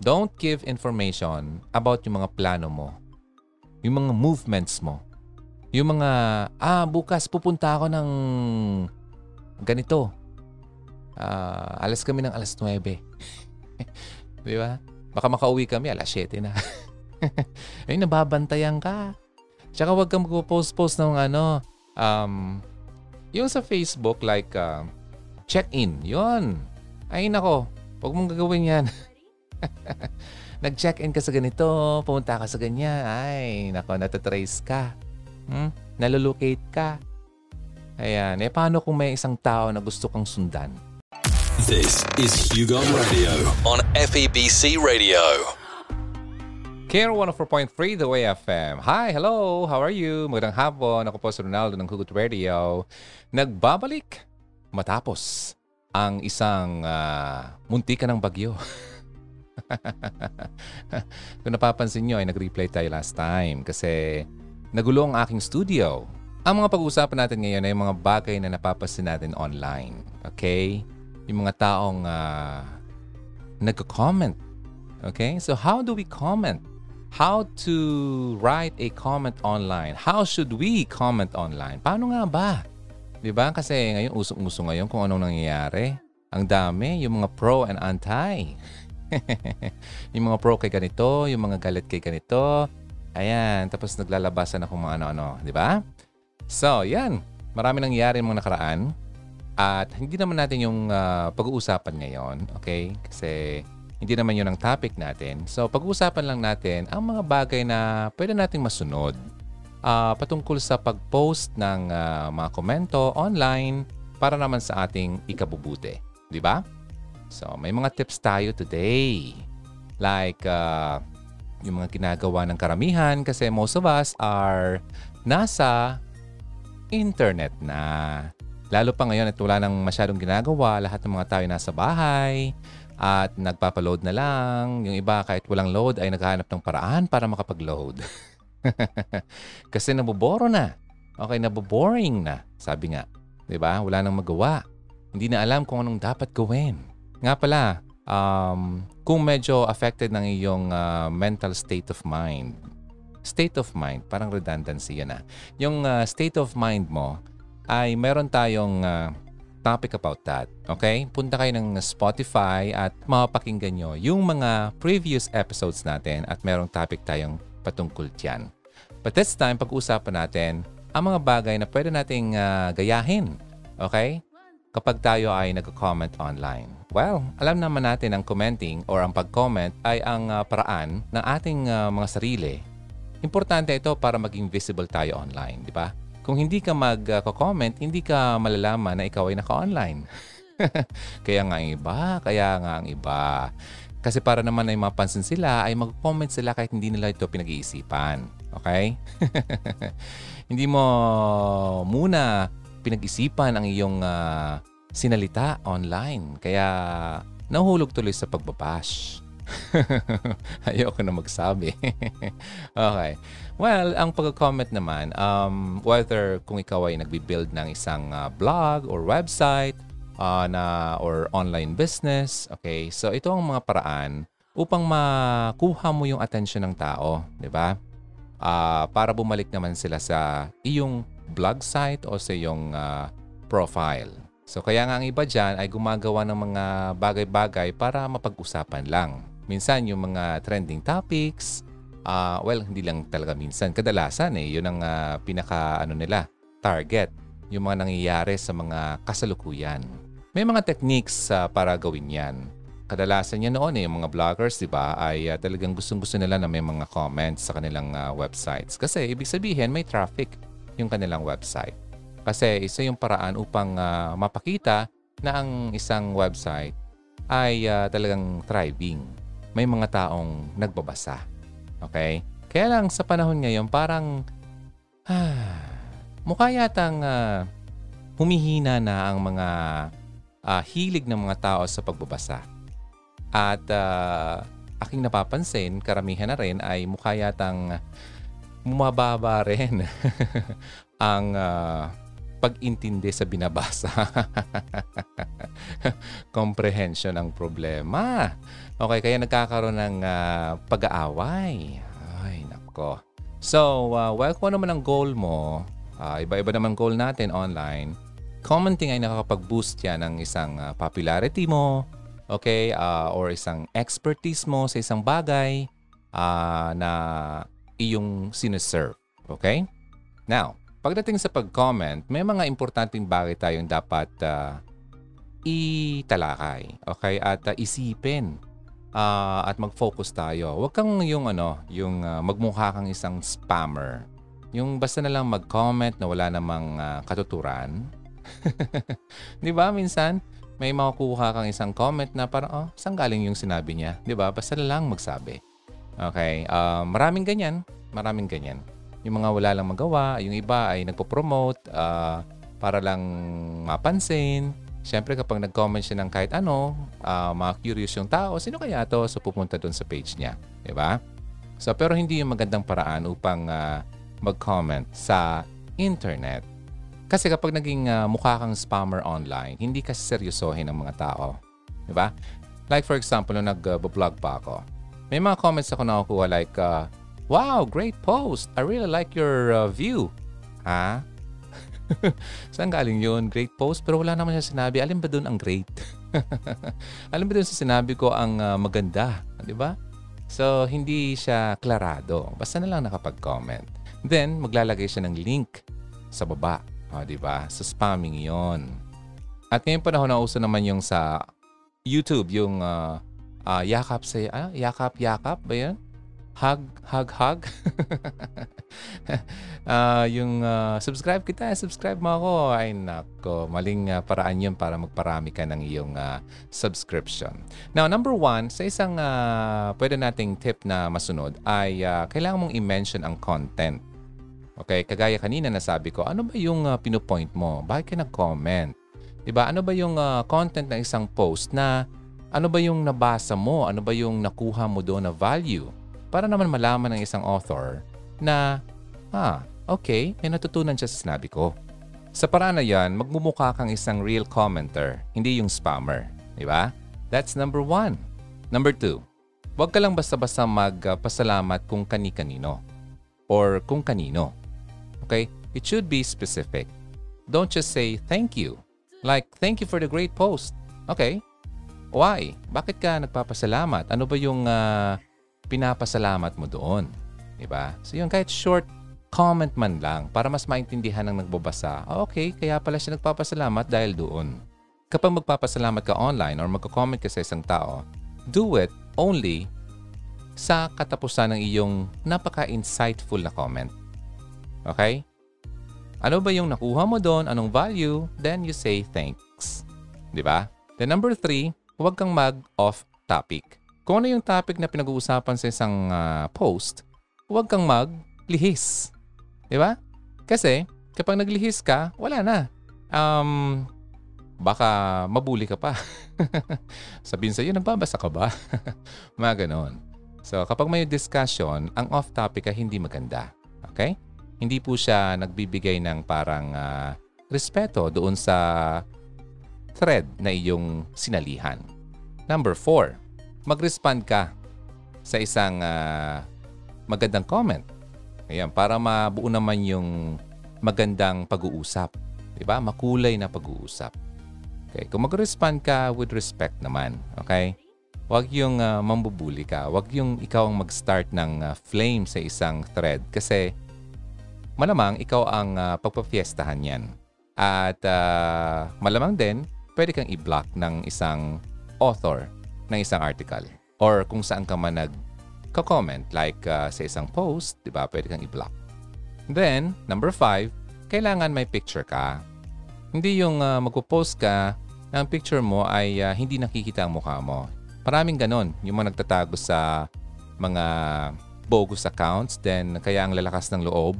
don't give information about yung mga plano mo. Yung mga movements mo. Yung mga, ah, bukas pupunta ako ng ganito. Ah, alas kami ng alas 9. Di ba? Baka makauwi kami alas 7 na. Ay, nababantayan ka. Tsaka huwag kang magpo-post-post ng ano, um, yung sa Facebook like uh, check-in. Yun. Ay nako, huwag mong gagawin yan. Nag-check-in ka sa ganito, pumunta ka sa ganyan. Ay, nako, natatrace ka. Hmm? Nalolocate ka. Ayan. Eh, paano kung may isang tao na gusto kang sundan? This is Hugo Radio on FEBC Radio. Care 104.3 The Way FM. Hi, hello, how are you? Magandang hapon. Ako po si Ronaldo ng Hugot Radio. Nagbabalik matapos ang isang uh, munti ka ng bagyo. Kung napapansin nyo ay nag-replay tayo last time kasi nagulo ang aking studio. Ang mga pag-uusapan natin ngayon ay mga bagay na napapansin natin online. Okay? Yung mga taong uh, nagko-comment. Okay? So how do we comment? How to write a comment online? How should we comment online? Paano nga ba? 'Di ba? Kasi ngayon usong-uso ngayon kung anong nangyayari. Ang dami, yung mga pro and anti. yung mga pro kay ganito, yung mga galit kay ganito. Ayan, tapos naglalabasan ako mga ano-ano, di ba? So, yan. Marami nangyayari mga nakaraan. At hindi naman natin yung uh, pag-uusapan ngayon, okay? Kasi hindi naman yun ang topic natin. So, pag-uusapan lang natin ang mga bagay na pwede nating masunod uh, patungkol sa pag-post ng uh, mga komento online para naman sa ating ikabubuti. Di ba? So, may mga tips tayo today. Like, uh, yung mga ginagawa ng karamihan kasi most of us are nasa internet na. Lalo pa ngayon at wala nang masyadong ginagawa, lahat ng mga tayo nasa bahay, at nagpapaload na lang. Yung iba kahit walang load ay naghahanap ng paraan para makapag-load. Kasi naboboro na. Okay, naboboring na. Sabi nga. 'Di ba? Wala nang magawa. Hindi na alam kung anong dapat gawin. Nga pala, um, kung medyo affected ng iyong uh, mental state of mind, state of mind, parang redundancy yan ah. Yung uh, state of mind mo ay meron tayong uh, topic about that. Okay? Punta kayo ng Spotify at mapapakinggan nyo yung mga previous episodes natin at merong topic tayong patungkol dyan. But this time, pag-uusapan natin ang mga bagay na pwede nating uh, gayahin. Okay? Kapag tayo ay nag-comment online. Well, alam naman natin ang commenting or ang pag-comment ay ang uh, paraan ng ating uh, mga sarili. Importante ito para maging visible tayo online, di ba? Kung hindi ka mag-comment, hindi ka malalaman na ikaw ay naka-online. kaya nga ang iba, kaya nga ang iba. Kasi para naman ay mapansin sila, ay mag-comment sila kahit hindi nila ito pinag-iisipan. Okay? hindi mo muna pinag-isipan ang iyong uh, sinalita online. Kaya nahulog tuloy sa pagbabash. Ayoko na magsabi. okay. Well, ang pag-comment naman, um, whether kung ikaw ay nagbi-build ng isang uh, blog or website uh, na or online business, okay? So ito ang mga paraan upang makuha mo yung attention ng tao, di ba? Uh, para bumalik naman sila sa iyong blog site o sa iyong uh, profile. So kaya nga ang iba dyan ay gumagawa ng mga bagay-bagay para mapag-usapan lang. Minsan yung mga trending topics, Uh, well, hindi lang talaga minsan. Kadalasan eh, yun ang uh, pinaka ano nila, target. Yung mga nangyayari sa mga kasalukuyan. May mga techniques uh, para gawin yan. Kadalasan yan noon eh, yung mga vloggers, di ba, ay uh, talagang gustong-gusto nila na may mga comments sa kanilang uh, websites. Kasi ibig sabihin, may traffic yung kanilang website. Kasi isa yung paraan upang uh, mapakita na ang isang website ay uh, talagang thriving. May mga taong nagbabasa. Okay? Kaya lang sa panahon ngayon parang ah, mukha yatang uh, humihina na ang mga uh, hilig ng mga tao sa pagbabasa. At uh, aking napapansin, karamihan na rin ay mukha yatang bumababa rin ang uh, pag-intindi sa binabasa. Comprehension ang problema. Okay, kaya nagkakaroon ng uh, pag-aaway. Ay, nako. So, uh, while kung ano naman ang goal mo, uh, iba-iba naman goal natin online, commenting ay nakakapag-boost yan ng isang uh, popularity mo, okay, uh, or isang expertise mo sa isang bagay uh, na iyong sineserve. Okay? Now, pagdating sa pag-comment, may mga importanteng bagay tayong dapat uh, italakay. Okay? At uh, isipin. Uh, at mag-focus tayo. Huwag kang yung ano, yung uh, magmukha kang isang spammer. Yung basta na lang mag-comment na wala namang uh, katuturan. 'Di ba minsan may makukuha kang isang comment na parang oh, saan galing yung sinabi niya? 'Di ba? Basta na lang magsabi. Okay? Uh, maraming ganyan, maraming ganyan. Yung mga wala lang magawa, yung iba ay nagpo-promote uh, para lang mapansin. Siyempre kapag nag-comment siya ng kahit ano, uh, mga curious yung tao, sino kaya to? So pupunta doon sa page niya. Ba? So pero hindi yung magandang paraan upang uh, mag-comment sa internet. Kasi kapag naging uh, mukha kang spammer online, hindi kasi seryosohin ng mga tao. Ba? Like for example, nung nag-vlog pa ako, may mga comments ako nakukuha like, uh, Wow, great post. I really like your uh, view. Ha? Saan galing yun? Great post? Pero wala naman siya sinabi. Alin ba doon ang great? Alin ba doon sa sinabi ko ang uh, maganda? Di ba? So, hindi siya klarado. Basta na lang nakapag-comment. Then, maglalagay siya ng link sa baba. O, di ba? Sa spamming yon. At ngayon panahon na uso naman yung sa YouTube, yung uh, uh, yakap sa... Ah, yakap, yakap ba yan? hug, hug, hug. uh, yung uh, subscribe kita, subscribe mo ako. Ay nako, maling uh, paraan yun para magparami ka ng iyong uh, subscription. Now, number one, sa isang uh, pwede nating tip na masunod ay uh, kailangan mong i-mention ang content. Okay, kagaya kanina na sabi ko, ano ba yung uh, pinupoint mo? Bakit ka nag-comment? Diba? Ano ba yung uh, content ng isang post na ano ba yung nabasa mo? Ano ba yung nakuha mo doon na value? para naman malaman ng isang author na, ah, okay, may natutunan siya sa sinabi ko. Sa paraan na yan, magmumukha kang isang real commenter, hindi yung spammer. Di ba? That's number one. Number two, huwag ka lang basta-basta magpasalamat kung kani-kanino or kung kanino. Okay? It should be specific. Don't just say thank you. Like, thank you for the great post. Okay. Why? Bakit ka nagpapasalamat? Ano ba yung uh, pinapasalamat mo doon. Diba? So yun, kahit short comment man lang para mas maintindihan ng nagbabasa, ah, okay, kaya pala siya nagpapasalamat dahil doon. Kapag magpapasalamat ka online or magko-comment ka sa isang tao, do it only sa katapusan ng iyong napaka-insightful na comment. Okay? Ano ba yung nakuha mo doon? Anong value? Then you say thanks. Di ba? Then number three, huwag kang mag-off topic. Kung ano yung topic na pinag-uusapan sa isang uh, post, huwag kang maglihis. Di ba? Kasi kapag naglihis ka, wala na. Um, baka mabuli ka pa. Sabihin sa'yo, nagbabasa ka ba? Mga ganon. So kapag may discussion, ang off-topic ay hindi maganda. Okay? Hindi po siya nagbibigay ng parang uh, respeto doon sa thread na iyong sinalihan. Number four, mag-respond ka sa isang uh, magandang comment. Ayan, para mabuo naman yung magandang pag-uusap. Diba? Makulay na pag-uusap. Okay, kung mag-respond ka with respect naman, okay? Huwag yung uh, mambubuli ka. Huwag yung ikaw ang mag-start ng uh, flame sa isang thread kasi malamang ikaw ang uh, pagpapiestahan yan. At uh, malamang din, pwede kang i-block ng isang author ng isang article or kung saan ka man nag-comment like uh, sa isang post, di ba, pwede kang i-block. Then, number five, kailangan may picture ka. Hindi yung uh, magpo-post ka na ang picture mo ay uh, hindi nakikita ang mukha mo. Maraming ganon. Yung mga nagtatago sa mga bogus accounts, then kaya ang lalakas ng loob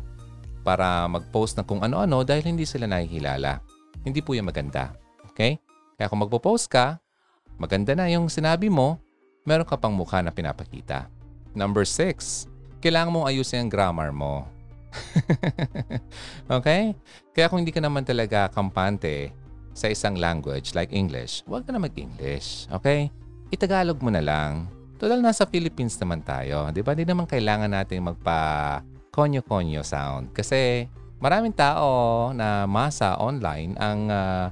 para mag-post ng kung ano-ano dahil hindi sila nakikilala. Hindi po yung maganda. Okay? Kaya kung magpo-post ka, Maganda na yung sinabi mo, meron ka pang mukha na pinapakita. Number six, kailangan mong ayusin ang grammar mo. okay? Kaya kung hindi ka naman talaga kampante sa isang language like English, huwag ka na mag-English. Okay? Itagalog mo na lang. Total nasa Philippines naman tayo. Di ba? Hindi naman kailangan natin magpa konyo-konyo sound. Kasi maraming tao na masa online ang uh,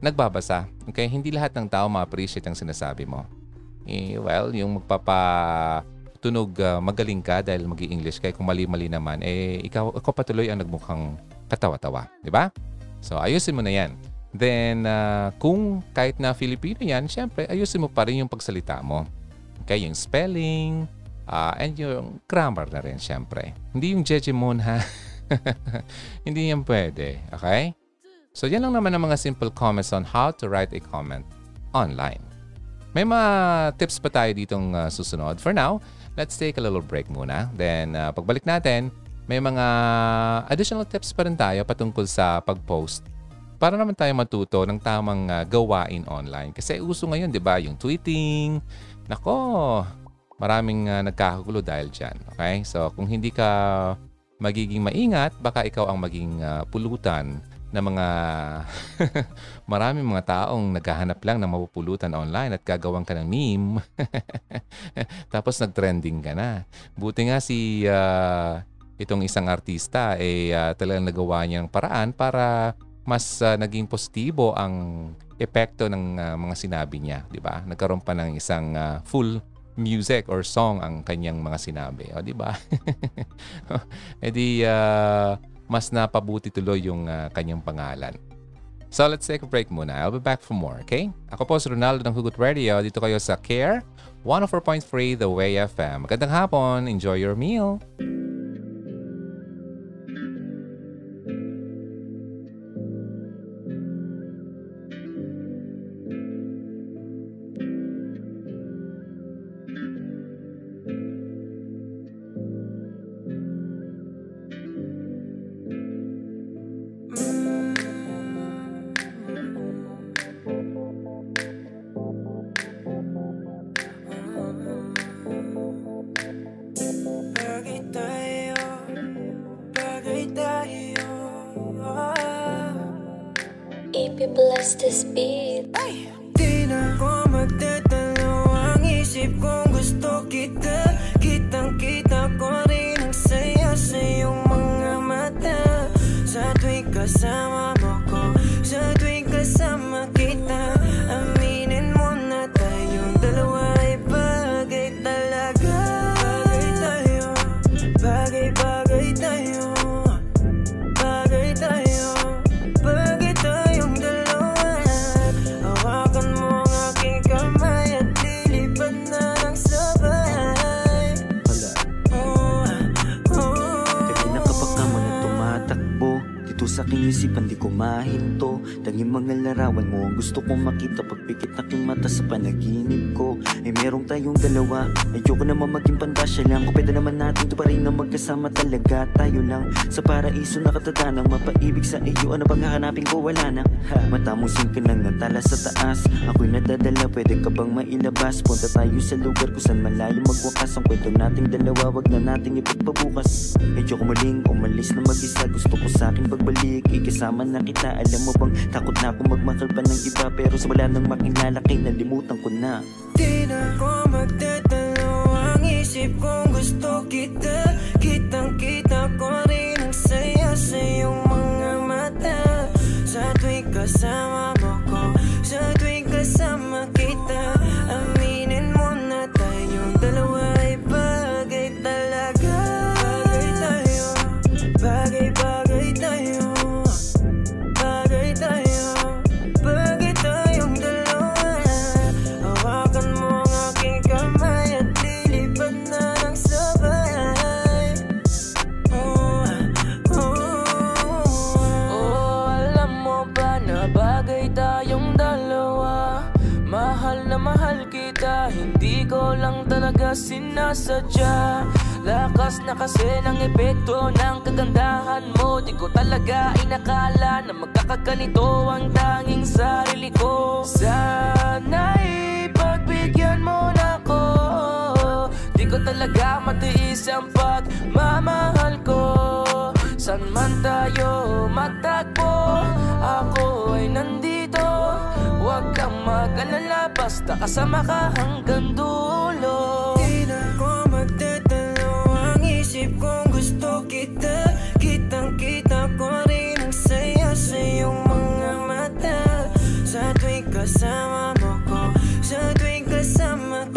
nagbabasa. Okay? Hindi lahat ng tao ma-appreciate ang sinasabi mo. Eh, well, yung magpapa tunog uh, magaling ka dahil mag english kaya kung mali-mali naman, eh, ikaw, ikaw patuloy ang nagmukhang katawa-tawa. Di ba? So, ayusin mo na yan. Then, uh, kung kahit na Filipino yan, syempre, ayusin mo pa rin yung pagsalita mo. Okay, yung spelling, uh, and yung grammar na rin, syempre. Hindi yung Jejimon, ha? Hindi yan pwede. Okay? So, yan lang naman ang mga simple comments on how to write a comment online. May mga tips pa tayo ditong uh, susunod. For now, let's take a little break muna. Then, uh, pagbalik natin, may mga additional tips pa rin tayo patungkol sa pag-post para naman tayo matuto ng tamang uh, gawain online. Kasi uso ngayon, di ba, yung tweeting. Nako, maraming uh, nagkakagulo dahil dyan. Okay? So, kung hindi ka magiging maingat, baka ikaw ang maging uh, pulutan na mga maraming mga taong naghahanap lang ng mapupulutan online at gagawin ka ng meme. Tapos nag-trending ka na. Buti nga si uh, itong isang artista eh uh, talagang nagawa niya ng paraan para mas uh, naging positibo ang epekto ng uh, mga sinabi niya, 'di ba? Nagkaroon pa ng isang uh, full music or song ang kanyang mga sinabi, o 'di ba? eh di uh, mas napabuti tuloy yung uh, kanyang pangalan. So let's take a break muna. I'll be back for more, okay? Ako po si Ronaldo ng Hugot Radio. Dito kayo sa Care 104.3 The Way FM. Magandang hapon. Enjoy your meal. Kasama mo ko. Sa tuwing kasama ka Gusto kong makita pagpikit aking mata sa panaginip ko. Eh merong tayong dalawa. Ayoko naman maging pandasya lang. Kung pwede naman natin to pa na magkasama talaga. Tayo lang. Sa paraiso nakatatanang Mapaibig sa iyo. Ano bang hahanapin ko? Wala na. Ha, Mata mo singkin lang ng tala sa taas. Ako'y nadadala. Pwede ka bang mailabas? Punta tayo sa lugar kung saan malayo magwakas. Ang kwento nating dalawa wag na nating ipagpabukas. Ayoko muling umalis na mag-isa. Gusto ko sa akin pagbalik. Ikasama na kita. Alam mo bang takot na akong magmakal pa ng iba Pero sa wala nang makilala kay nalimutan ko na. Di na ko magdadalo ang isip kong gusto kita Kitang kita ko rin ang saya sa iyong mga mata. Sa tuwing kasama mo ko Sa tuwing kasama kita ko lang talaga sinasadya. Lakas na kasi ng epekto ng kagandahan mo. Di ko talaga inakala na magkakaganito ang tanging sarili ko. Sana'y pagbigyan mo na ko Di ko talaga matiis ang pagmamahal ko. San man tayo matagpo Ako ay nandito kang mag-alala Basta kasama ka hanggang dulo. Di na ko magdadalo Ang isip kong gusto kita Kitang kita ko rin ang saya sa iyong mga mata. Sa tuwing kasama mo ko Sa tuwing kasama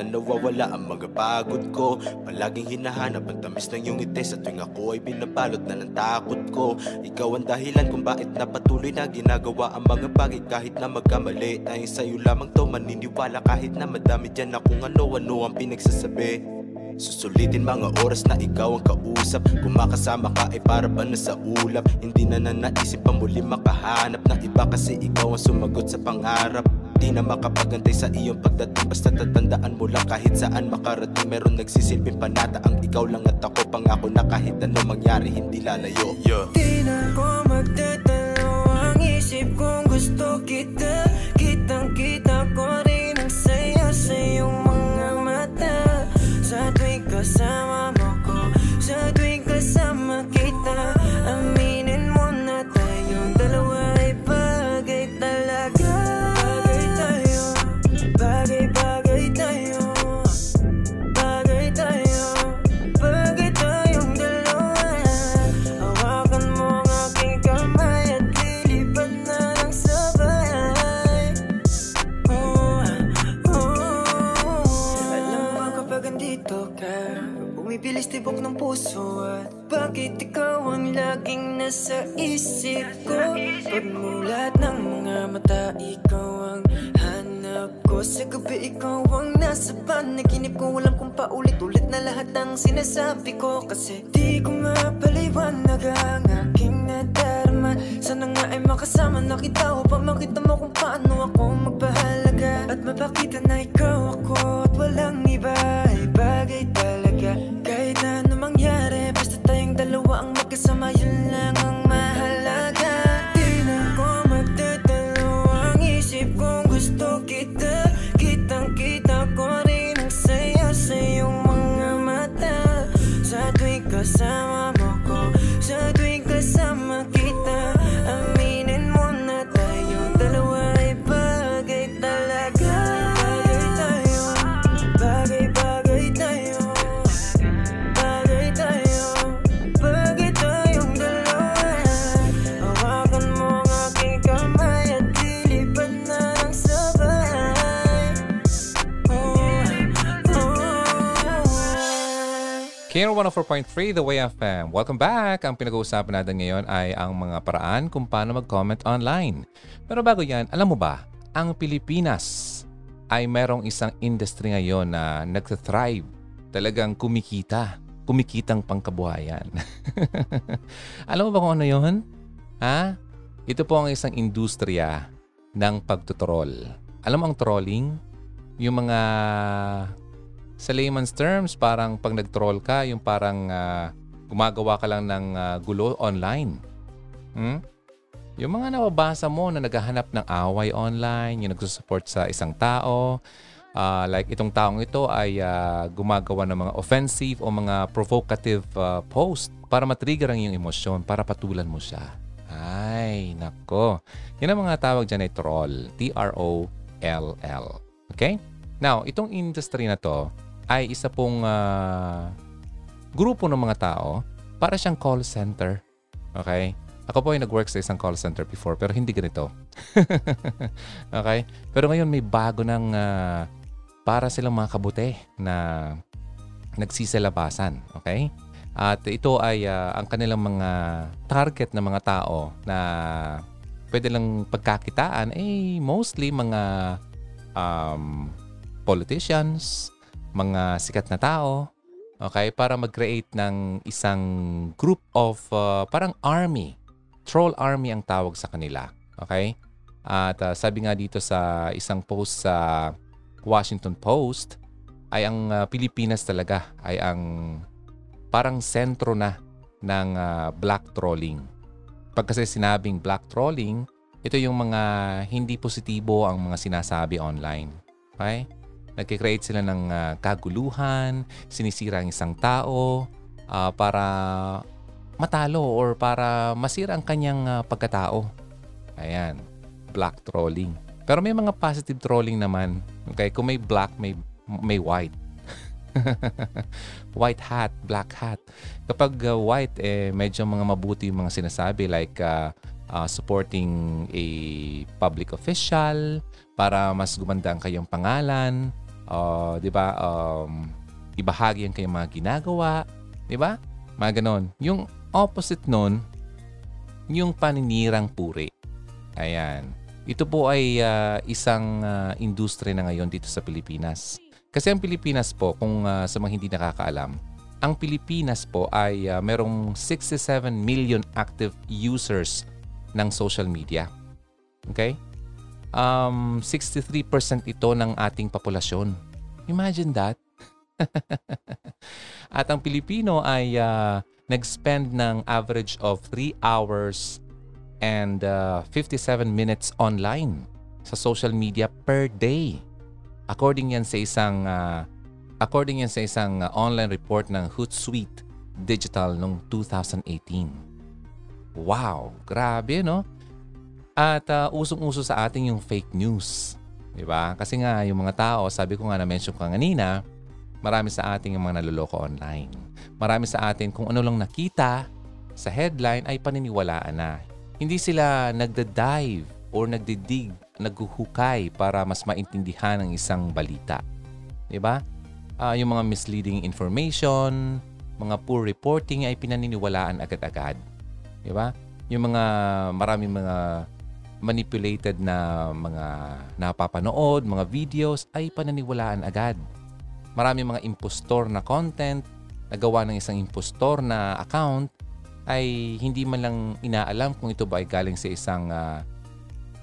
na nawawala ang mga pagod ko. Palaging hinahanap ang tamis ng iyong ngiti Sa tuwing ako ay binabalot na ng takot ko. Ikaw ang dahilan kung bakit napatuloy na ginagawa ang mga bagay. Kahit na magkamali Tayong sa'yo lamang to. Maniniwala Kahit na madami dyan na kung ano-ano ang pinagsasabi. Susulitin mga oras na ikaw ang kausap. Kung makasama ka ay para ba na sa ulap? Hindi na na naisip pa muli makahanap Ng iba kasi ikaw ang sumagot sa pangarap Di na makapagantay sa iyong pagdating. Basta tatandaan mo lang kahit saan makarating. Meron nagsisilbing panata. Ang ikaw lang at ako Pangako na kahit ano mangyari hindi lalayo. Yeah. Di na ko magdadalo Ang isip kong gusto kita laging nasa isip ko Pagmulat ng mga mata Ikaw ang hanap ko. Sa gabi ikaw ang nasa panaginip ko Alam kong paulit-ulit na lahat ng sinasabi ko. Kasi di ko mapaliwanag ang aking nadarama Sana nga ay makasama na kita Upang makita mo kung paano ako magpahalaga. At mapakita na ikaw Care 104.3 The Way FM. Welcome back! Ang pinag-uusapan natin ngayon ay ang mga paraan kung paano mag-comment online. Pero bago yan, alam mo ba, ang Pilipinas ay merong isang industry ngayon na nagtathrive. Talagang kumikita. Kumikitang pangkabuhayan. alam mo ba kung ano yun? Ha? Ito po ang isang industriya ng pagtutrol. Alam mo ang trolling? Yung mga sa layman's terms, parang pag nag-troll ka, yung parang ah, gumagawa ka lang ng ah, gulo online. Hmm? Yung mga nababasa mo na naghahanap ng away online, yung nagsusupport sa isang tao, ah, like itong taong ito ay ah, gumagawa ng mga offensive o mga provocative ah, post para matrigger ang iyong emosyon, para patulan mo siya. Ay, nako. Yan ang mga tawag dyan ay troll. T-R-O-L-L. Okay? Now, itong industry na to ay isa pong ah, grupo ng mga tao para siyang call center. Okay? Ako po ay nag-work sa isang call center before pero hindi ganito. okay? Pero ngayon may bago ng ah, para silang mga kabuti na nagsisilabasan. Okay? At ito ay ah, ang kanilang mga target na mga tao na pwede lang pagkakitaan eh mostly mga um, politicians, mga sikat na tao, okay, para mag-create ng isang group of uh, parang army. Troll army ang tawag sa kanila. Okay? At uh, sabi nga dito sa isang post sa Washington Post, ay ang uh, Pilipinas talaga ay ang parang sentro na ng uh, black trolling. Pag kasi sinabing black trolling, ito yung mga hindi positibo ang mga sinasabi online. Okay? Nagkikreate sila ng uh, kaguluhan, sinisira ang isang tao uh, para matalo or para masira ang kanyang uh, pagkatao. Ayan, black trolling. Pero may mga positive trolling naman. Okay, kung may black, may may white. white hat, black hat. Kapag uh, white, eh, medyo mga mabuti yung mga sinasabi like uh, uh, supporting a public official para mas gumanda ang kayong pangalan. Uh, di ba? Um, ibahagi ang kayong mga ginagawa. Di ba? Mga ganon. Yung opposite nun, yung paninirang puri. Ayan. Ito po ay uh, isang uh, industry na ngayon dito sa Pilipinas. Kasi ang Pilipinas po, kung uh, sa mga hindi nakakaalam, ang Pilipinas po ay uh, merong 67 million active users ng social media. Okay? Um, 63% ito ng ating populasyon. Imagine that. At ang Pilipino ay uh, nag-spend ng average of 3 hours and uh, 57 minutes online sa social media per day. According yan sa isang uh, according yan sa isang uh, online report ng Hootsuite Digital noong 2018. Wow, grabe no? At uh, usong-uso sa ating yung fake news. 'Di ba? Kasi nga yung mga tao, sabi ko nga na mention ko kanina, marami sa ating yung mga naloloko online. Marami sa atin kung ano lang nakita sa headline ay paniniwalaan na. Hindi sila nagda-dive or nagdidig naghuhukay para mas maintindihan ang isang balita. 'Di ba? Uh, yung mga misleading information, mga poor reporting ay pinaniniwalaan agad-agad. 'Di ba? Yung mga maraming mga manipulated na mga napapanood, mga videos ay pananiwalaan agad. Maraming mga impostor na content na gawa ng isang impostor na account ay hindi man lang inaalam kung ito ba ay galing sa isang uh,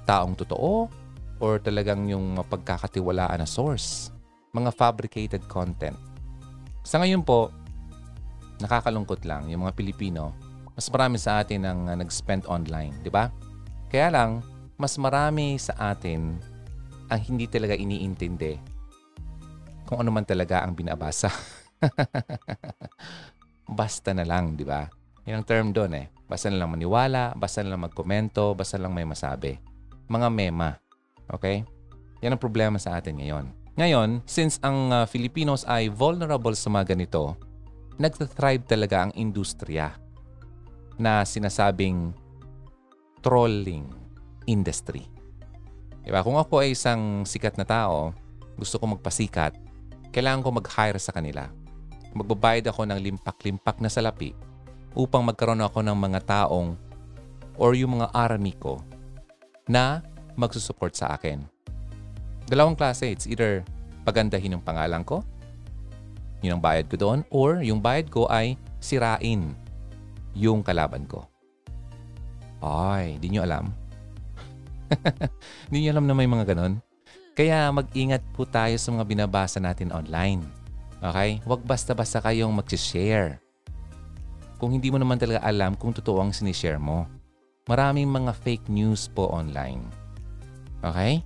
taong totoo or talagang yung mapagkakatiwalaan na source. Mga fabricated content. Sa ngayon po, nakakalungkot lang yung mga Pilipino, mas marami sa atin ang uh, nag-spend online, di ba? Kaya lang, mas marami sa atin ang hindi talaga iniintindi kung ano man talaga ang binabasa. basta na lang, di ba? Yan ang term doon eh. Basta na lang maniwala, basta na lang magkomento, basta lang may masabi mga mema. Okay? Yan ang problema sa atin ngayon. Ngayon, since ang uh, Filipinos ay vulnerable sa mga ganito, nagtathrive talaga ang industriya na sinasabing trolling industry. Diba? Kung ako ay isang sikat na tao, gusto ko magpasikat, kailangan ko mag-hire sa kanila. Magbabayad ako ng limpak-limpak na salapi upang magkaroon ako ng mga taong or yung mga army ko na magsusupport sa akin. Dalawang klase. It's either pagandahin yung pangalan ko, yun ang bayad ko doon, or yung bayad ko ay sirain yung kalaban ko. Ay, di nyo alam. di nyo alam na may mga ganon. Kaya mag-ingat po tayo sa mga binabasa natin online. Okay? Huwag basta-basta kayong mag-share. Kung hindi mo naman talaga alam kung totoo ang sinishare mo maraming mga fake news po online. Okay?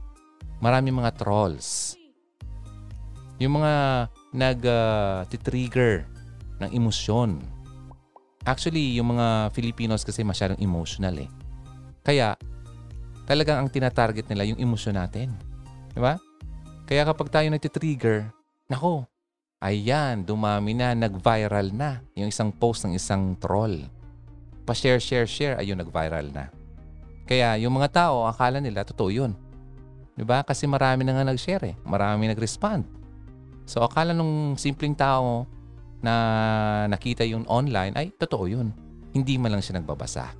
Maraming mga trolls. Yung mga nag-trigger uh, ng emosyon. Actually, yung mga Filipinos kasi masyadong emotional eh. Kaya, talagang ang tinatarget nila yung emosyon natin. Di ba? Kaya kapag tayo nag-trigger, nako, ayan, dumami na, nag-viral na yung isang post ng isang troll pa-share, share, share, ayun, nag-viral na. Kaya yung mga tao, akala nila totoo yun. Di ba? Kasi marami na nga nag-share eh. Marami nag-respond. So akala nung simpleng tao na nakita yung online, ay totoo yun. Hindi man lang siya nagbabasa.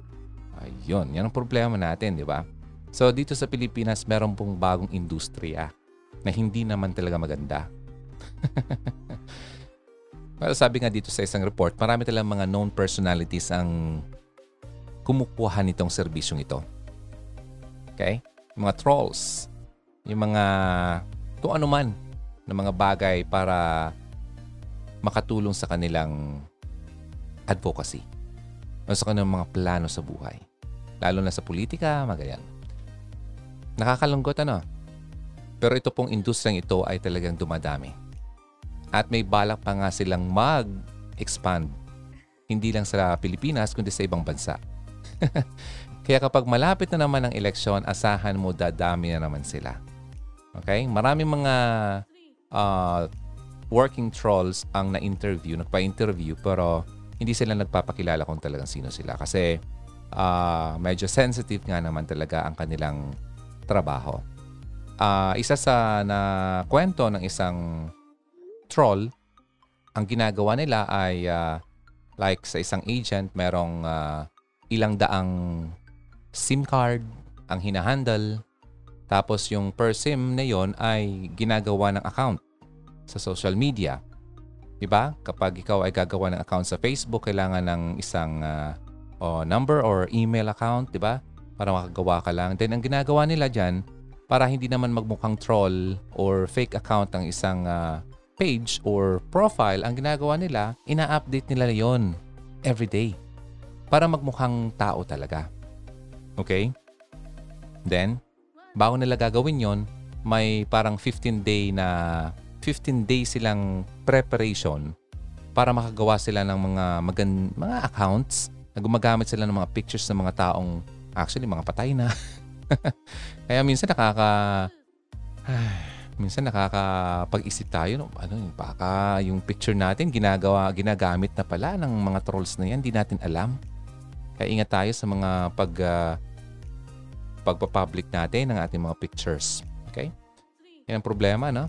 Ayun, yan ang problema natin, di ba? So dito sa Pilipinas, meron pong bagong industriya na hindi naman talaga maganda. Well, sabi nga dito sa isang report, marami talang mga known personalities ang kumukuha nitong serbisyong ito. Okay? yung mga trolls, yung mga kung ano man na mga bagay para makatulong sa kanilang advocacy o sa kanilang mga plano sa buhay. Lalo na sa politika, magayan. Nakakalungkot ano? Pero ito pong industriyang ito ay talagang dumadami. At may balak pa nga silang mag-expand. Hindi lang sa Pilipinas, kundi sa ibang bansa. Kaya kapag malapit na naman ang eleksyon, asahan mo dadami na naman sila. Okay? Maraming mga uh, working trolls ang na-interview, nagpa-interview, pero hindi sila nagpapakilala kung talagang sino sila. Kasi uh, medyo sensitive nga naman talaga ang kanilang trabaho. Uh, isa sa na kwento ng isang troll, ang ginagawa nila ay uh, like sa isang agent, merong uh, ilang daang SIM card ang hinahandle. Tapos yung per SIM na yon ay ginagawa ng account sa social media. 'Di ba? Kapag ikaw ay gagawa ng account sa Facebook, kailangan ng isang uh, o number or email account, 'di ba? Para makagawa ka lang. Then ang ginagawa nila diyan para hindi naman magmukhang troll or fake account ang isang uh, page or profile, ang ginagawa nila, ina-update nila 'yon every day para magmukhang tao talaga. Okay? Then, bago nila gagawin yon, may parang 15 day na 15 days silang preparation para makagawa sila ng mga magan, mga accounts na gumagamit sila ng mga pictures ng mga taong actually mga patay na. Kaya minsan nakaka minsan nakakapag-isip tayo no, ano yung baka yung picture natin ginagawa ginagamit na pala ng mga trolls na yan, hindi natin alam. Kaya ingat tayo sa mga pag uh, pagpa-public natin ng ating mga pictures. Okay? Yan ang problema, no?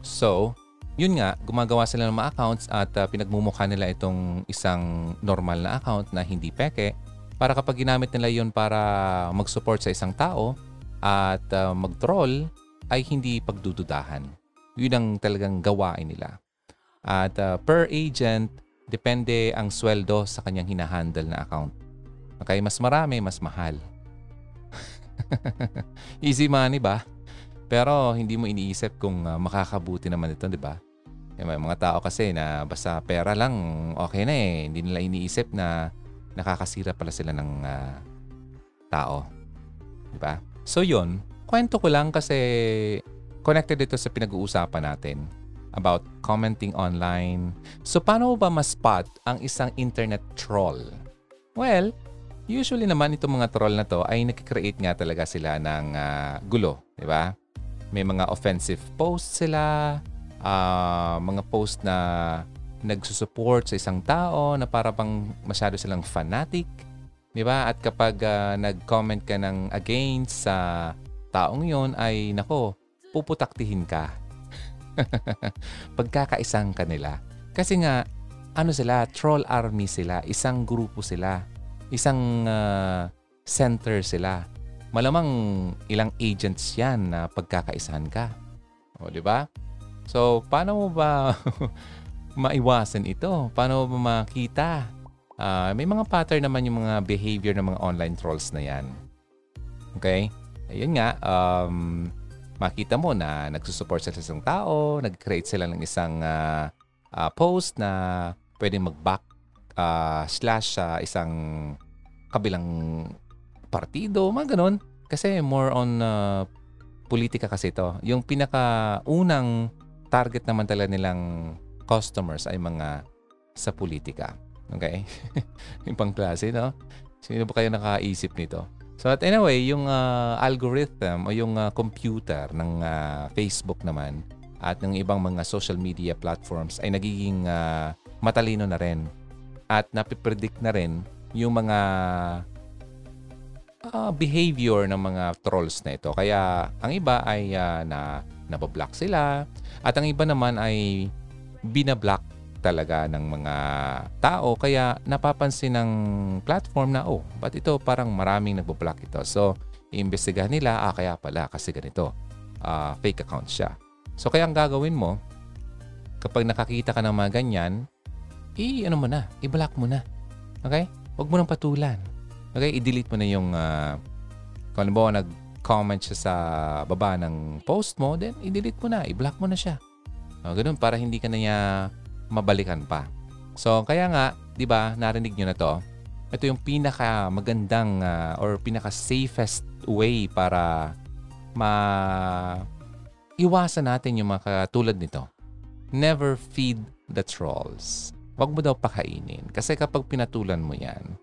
So, yun nga, gumagawa sila ng mga accounts at uh, pinagmumukha nila itong isang normal na account na hindi peke para kapag ginamit nila yun para mag-support sa isang tao at uh, mag-troll ay hindi pagdududahan. Yun ang talagang gawain nila. At uh, per agent, depende ang sweldo sa kanyang hinahandle na account. Okay, mas marami, mas mahal. Easy money ba? Pero hindi mo iniisip kung uh, makakabuti naman ito, di ba? May mga tao kasi na basta pera lang, okay na eh. Hindi nila iniisip na nakakasira pala sila ng uh, tao. Di ba? So yun, kwento ko lang kasi connected ito sa pinag-uusapan natin about commenting online. So paano ba ma-spot ang isang internet troll? Well, Usually naman itong mga troll na to ay nagkikreate nga talaga sila ng uh, gulo, di ba? May mga offensive posts sila, uh, mga post na nagsusupport sa isang tao na para bang masyado silang fanatic, di ba? At kapag uh, nag-comment ka ng against sa taong yon ay nako, puputaktihin ka. Pagkakaisang kanila. Kasi nga, ano sila, troll army sila, isang grupo sila isang uh, center sila. Malamang ilang agents yan na pagkakaisahan ka. O, di ba? So, paano mo ba maiwasan ito? Paano mo ba makita? Uh, may mga pattern naman yung mga behavior ng mga online trolls na yan. Okay? Ayun nga, um, makita mo na nagsusupport sila sa isang tao, nag-create sila ng isang uh, uh, post na pwedeng mag-back uh, slash sa uh, isang kabilang partido, mga ganun. Kasi more on uh, politika kasi ito. Yung pinakaunang target naman talaga nilang customers ay mga sa politika. Okay? yung pangklase, no? Sino ba kayo nakaisip nito? So at anyway, yung uh, algorithm o yung uh, computer ng uh, Facebook naman at ng ibang mga social media platforms ay nagiging uh, matalino na rin at napipredict na rin yung mga uh, behavior ng mga trolls na ito. Kaya ang iba ay uh, na nabablock sila at ang iba naman ay binablock talaga ng mga tao kaya napapansin ng platform na oh, ba't ito parang maraming nagbablock ito. So, iimbestigahan nila, ah kaya pala kasi ganito, uh, fake account siya. So, kaya ang gagawin mo, kapag nakakita ka ng mga ganyan, i-ano mo na, i-block mo na. Okay? Huwag mo nang patulan. Okay? I-delete mo na yung, uh, kung ano ba, nag nag-comment siya sa baba ng post mo, then i-delete mo na, i-block mo na siya. O, ganun, para hindi ka na niya mabalikan pa. So, kaya nga, di ba, narinig nyo na to, ito yung pinaka magandang uh, or pinaka safest way para ma iwasan natin yung mga katulad nito. Never feed the trolls. Huwag mo daw pakainin. Kasi kapag pinatulan mo yan,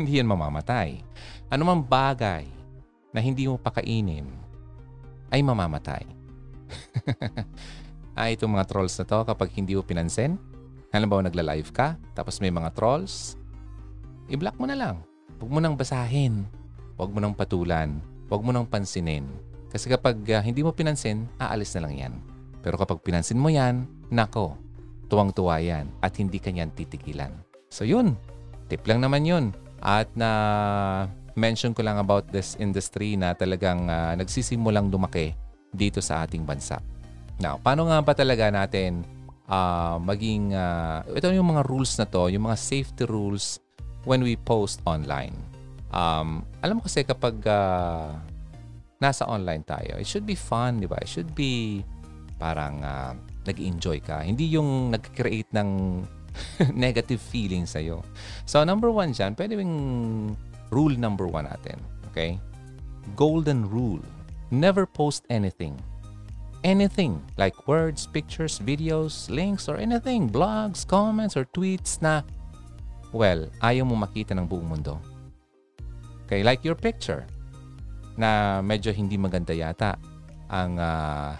hindi yan mamamatay. Ano mang bagay na hindi mo pakainin, ay mamamatay. ah, itong mga trolls na to, kapag hindi mo pinansin, halimbawa nagla-live ka, tapos may mga trolls, i-block mo na lang. Huwag mo nang basahin. Huwag mo nang patulan. Huwag mo nang pansinin. Kasi kapag uh, hindi mo pinansin, aalis na lang yan. Pero kapag pinansin mo yan, nako, tuwang-tuwa yan at hindi ka niyan titigilan. So yun, tip lang naman yun. At na mention ko lang about this industry na talagang uh, nagsisimulang lumaki dito sa ating bansa. Now, paano nga ba talaga natin uh, maging, uh, ito yung mga rules na to, yung mga safety rules when we post online. Um, alam mo kasi kapag uh, nasa online tayo, it should be fun, di ba? It should be parang uh, nag-enjoy ka. Hindi yung nag-create ng negative feeling sa'yo. So, number one dyan, pwede yung rule number one natin. Okay? Golden rule. Never post anything. Anything like words, pictures, videos, links, or anything, blogs, comments, or tweets na well, ayaw mo makita ng buong mundo. Okay, like your picture na medyo hindi maganda yata ang uh,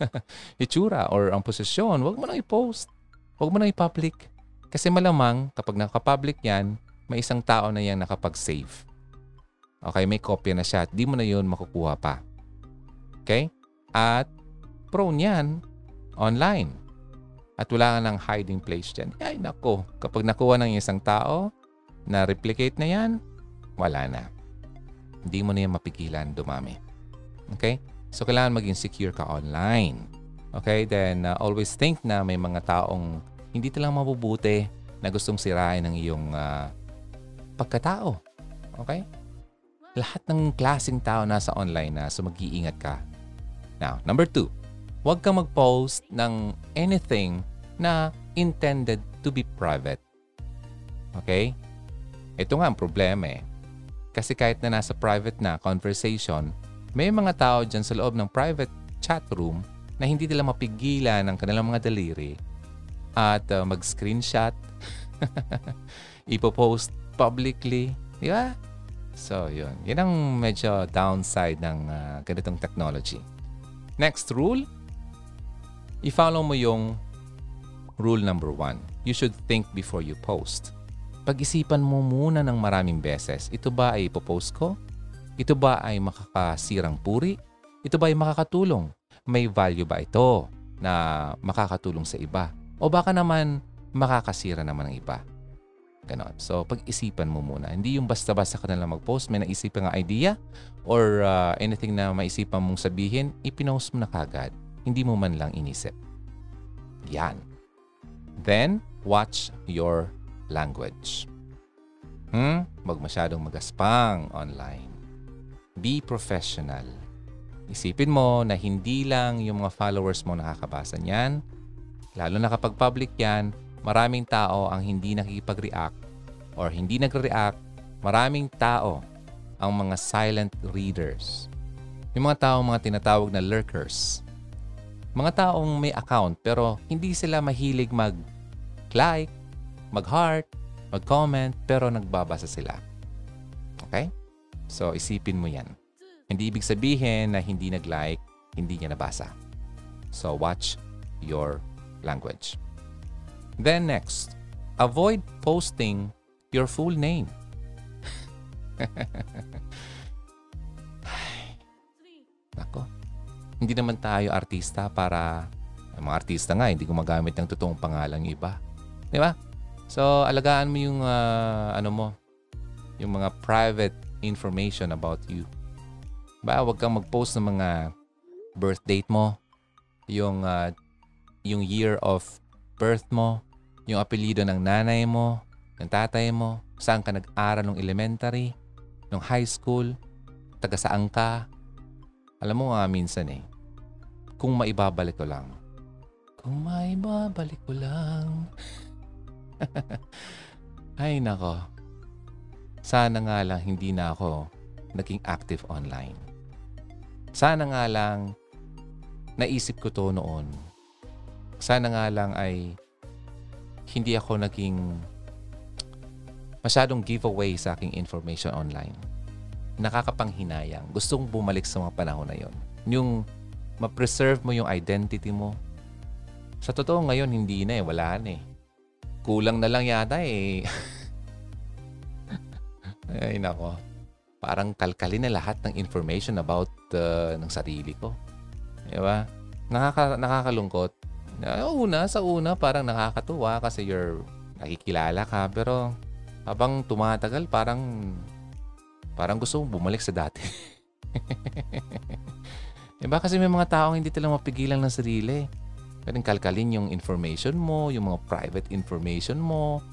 itsura or ang posisyon, wag mo nang i-post. Wag mo nang i-public. Kasi malamang kapag nakapublic yan, may isang tao na yan nakapag-save. Okay, may kopya na siya at di mo na yun makukuha pa. Okay? At prone yan online at wala ka ng hiding place dyan. Ay, nako. Kapag nakuha ng isang tao na replicate na yan, wala na. Hindi mo na yan mapigilan dumami. Okay? So, kailangan maging secure ka online. Okay? Then, uh, always think na may mga taong hindi talang mabubuti na gustong sirain ng iyong uh, pagkatao. Okay? Lahat ng klaseng tao nasa online na so mag-iingat ka. Now, number two, huwag kang mag-post ng anything na intended to be private. Okay? Ito nga ang problema eh. Kasi kahit na nasa private na conversation, may mga tao dyan sa loob ng private chat room na hindi nila mapigilan ang kanilang mga daliri at uh, mag-screenshot, ipopost publicly. Di ba? So, yun. Yan ang medyo downside ng uh, ganitong technology. Next rule, i-follow mo yung Rule number one, you should think before you post. Pag-isipan mo muna ng maraming beses, ito ba ay ipopost ko? Ito ba ay makakasirang puri? Ito ba ay makakatulong? May value ba ito na makakatulong sa iba? O baka naman makakasira naman ng iba? Ganon. So, pag-isipan mo muna. Hindi yung basta-basta ka na lang mag-post, may naisipan nga idea or uh, anything na maisipan mong sabihin, ipinost mo na kagad. Hindi mo man lang inisip. Yan. Then, watch your language. Hmm? Huwag masyadong magaspang online. Be professional. Isipin mo na hindi lang yung mga followers mo nakakabasa niyan. Lalo na kapag public yan, maraming tao ang hindi nakikipag-react or hindi nagre-react. Maraming tao ang mga silent readers. Yung mga tao mga tinatawag na lurkers. Mga taong may account pero hindi sila mahilig mag-like, mag-heart, mag-comment pero nagbabasa sila. Okay? So isipin mo yan. Hindi ibig sabihin na hindi nag-like, hindi niya nabasa. So watch your language. Then next, avoid posting your full name. Nako. Hindi naman tayo artista para mga artista nga hindi gumagamit ng totoong pangalan ng iba. Di ba? So, alagaan mo yung uh, ano mo, yung mga private information about you. Ba, wag kang mag-post ng mga birth date mo, yung uh, yung year of birth mo, yung apelyido ng nanay mo, ng tatay mo, saan ka nag-aral ng elementary, ng high school, taga saan ka, Alam mo nga minsan eh, kung maibabalik ko lang. Kung maibabalik ko lang. Ay nako. Sana nga lang hindi na ako naging active online. Sana nga lang naisip ko to noon. Sana nga lang ay hindi ako naging masyadong giveaway sa aking information online. Nakakapanghinayang. Gustong bumalik sa mga panahon na yon. Yung ma-preserve mo yung identity mo. Sa totoo ngayon, hindi na eh. Wala na eh. Kulang na lang yata eh. Ay nako. Parang kalkalin na lahat ng information about uh, ng sarili ko. Diba? Nakaka, nakakalungkot. Uh, una, sa una, parang nakakatuwa kasi you're nakikilala ka. Pero habang tumatagal, parang parang gusto mong bumalik sa dati. diba? Kasi may mga taong hindi talaga mapigilan ng sarili. Pwedeng kalkalin yung information mo, yung mga private information mo.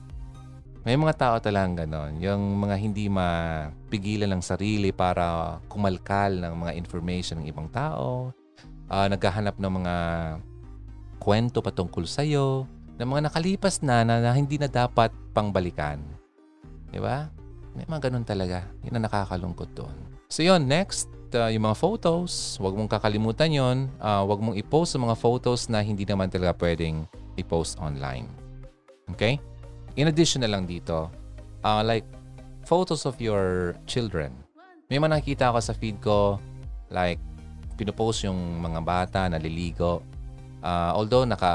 May mga tao talagang ganon. Yung mga hindi mapigilan ng sarili para kumalkal ng mga information ng ibang tao. Uh, naghahanap ng mga kwento patungkol sa'yo, ng mga nakalipas na, na, na hindi na dapat pangbalikan. Di ba? May mga ganun talaga. Yun ang nakakalungkot doon. So yun, next, uh, yung mga photos, huwag mong kakalimutan yon. Uh, huwag mong i-post sa mga photos na hindi naman talaga pwedeng i-post online. Okay? In addition na lang dito, uh, like photos of your children. May mga nakikita ako sa feed ko, like, pinopost yung mga bata, naliligo, Uh, although naka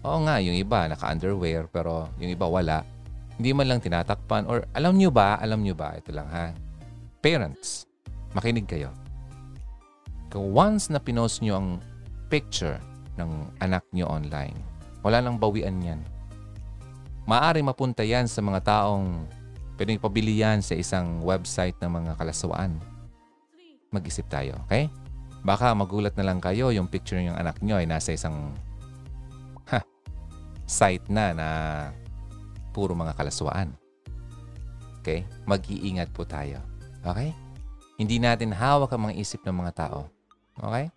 Oo nga, yung iba naka-underwear pero yung iba wala. Hindi man lang tinatakpan or alam nyo ba, alam nyo ba, ito lang ha. Parents, makinig kayo. Kung once na pinost nyo ang picture ng anak nyo online, wala nang bawian yan. Maari mapunta yan sa mga taong pwedeng pabili yan sa isang website ng mga kalaswaan. Mag-isip tayo, okay? Baka magulat na lang kayo yung picture ng anak nyo ay nasa isang ha, site na na puro mga kalaswaan. Okay? Mag-iingat po tayo. Okay? Hindi natin hawak ang mga isip ng mga tao. Okay?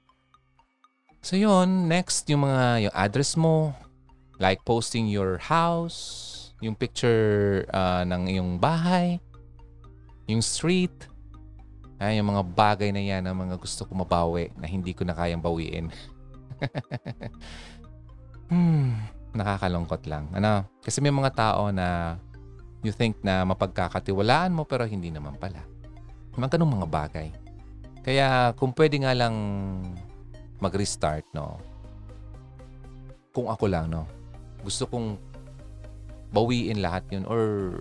So yun, next yung mga yung address mo, like posting your house, yung picture uh, ng iyong bahay, yung street, ay, yung mga bagay na yan ang mga gusto ko mabawi na hindi ko na kayang bawiin. hmm, nakakalungkot lang. Ano? Kasi may mga tao na you think na mapagkakatiwalaan mo pero hindi naman pala. Mga ganung mga bagay. Kaya kung pwede nga lang mag-restart, no? Kung ako lang, no? Gusto kong bawiin lahat yun or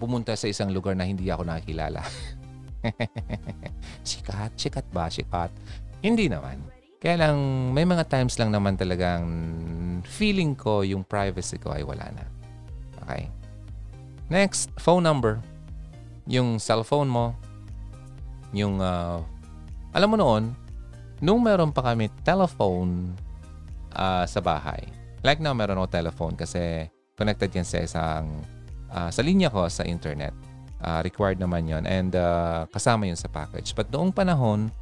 pumunta sa isang lugar na hindi ako nakikilala. sikat? Sikat ba? Sikat? Hindi naman. Kaya lang, may mga times lang naman talagang feeling ko yung privacy ko ay wala na. Okay? Next, phone number. Yung cellphone mo. Yung, uh, alam mo noon, nung meron pa kami telephone uh, sa bahay. Like now, meron ako telephone kasi connected yan sa isang, uh, sa linya ko sa internet. Uh, required naman yon and uh, kasama yun sa package. But noong panahon,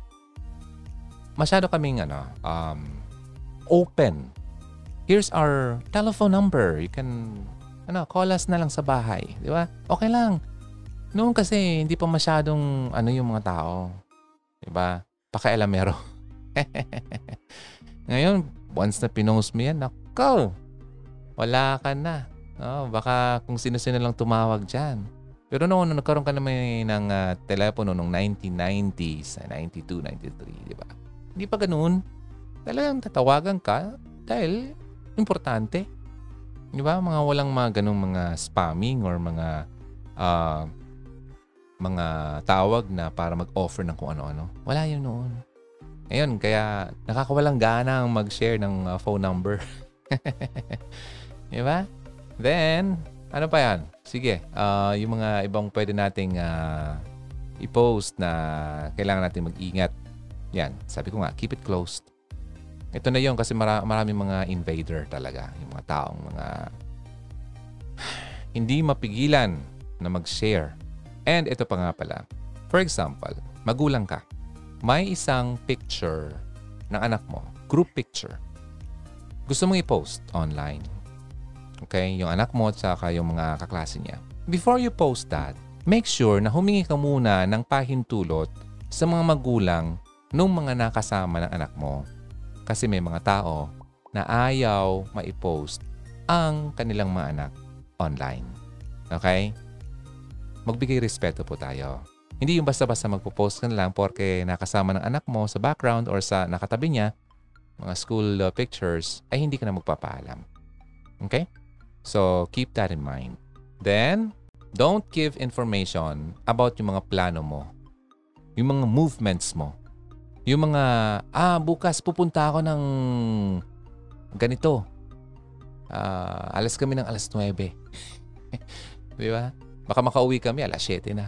masyado kaming ano, um, open. Here's our telephone number. You can ano, call us na lang sa bahay. Di ba? Okay lang. Noon kasi hindi pa masyadong ano yung mga tao. Di ba? Pakailamero. Ngayon, once na pinost mo yan, nako, wala ka na. No, baka kung sino-sino lang tumawag dyan. Pero noon, nagkaroon ka naman ng uh, telepono noong 1990s, 92, 93, di ba? Hindi pa ganoon. Talagang tatawagan ka dahil importante. Di ba? Mga walang mga ganung mga spamming or mga uh, mga tawag na para mag-offer ng kung ano-ano. Wala yun noon. Ngayon, kaya nakakawalang gana ang mag-share ng uh, phone number. di ba? Then, ano pa yan? Sige, uh, yung mga ibang pwede nating uh, i-post na kailangan natin mag-ingat. Yan, sabi ko nga, keep it closed. Ito na yon kasi mara- maraming mga invader talaga. Yung mga taong mga hindi mapigilan na mag-share. And ito pa nga pala. For example, magulang ka. may isang picture ng anak mo, group picture. Gusto mong i-post online. Okay? Yung anak mo at saka yung mga kaklase niya. Before you post that, make sure na humingi ka muna ng pahintulot sa mga magulang nung mga nakasama ng anak mo. Kasi may mga tao na ayaw maipost ang kanilang mga anak online. Okay? Magbigay respeto po tayo. Hindi yung basta-basta magpo-post ka na lang porque nakasama ng anak mo sa background or sa nakatabi niya, mga school uh, pictures, ay hindi ka na magpapaalam. Okay? So, keep that in mind. Then, don't give information about yung mga plano mo. Yung mga movements mo. Yung mga, ah, bukas pupunta ako ng ganito. Ah, alas kami ng alas 9. Di ba? Baka makauwi kami alas 7 na.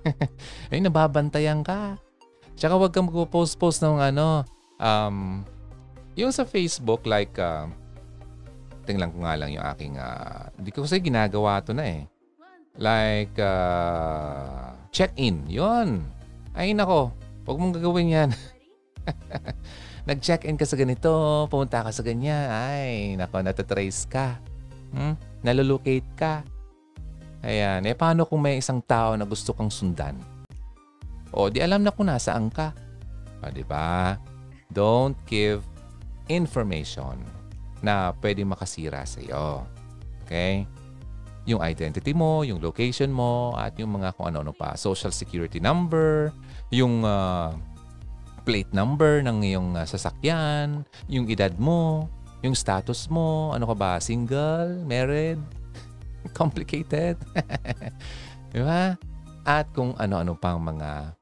Ay, nababantayan ka. Tsaka huwag kang mag-post-post ng ano, um, yung sa Facebook, like, uh, tingnan ko nga lang yung aking, uh, hindi ko kasi ginagawa to na eh. Like, uh, check-in. Yun. Ay, nako. Huwag mong gagawin yan. Nag-check-in ka sa ganito, pumunta ka sa ganyan. Ay, nako, natatrace ka. Hmm? Nalolocate ka. Ayan. Eh, paano kung may isang tao na gusto kang sundan? O, di alam na kung nasaan ka. O, di ba? Don't give information na pwede makasira sa iyo. Okay? Yung identity mo, yung location mo, at yung mga kung ano-ano pa. Social security number, yung uh, plate number ng iyong uh, sasakyan, yung edad mo, yung status mo, ano ka ba, single, married, complicated. Di ba? At kung ano-ano pang mga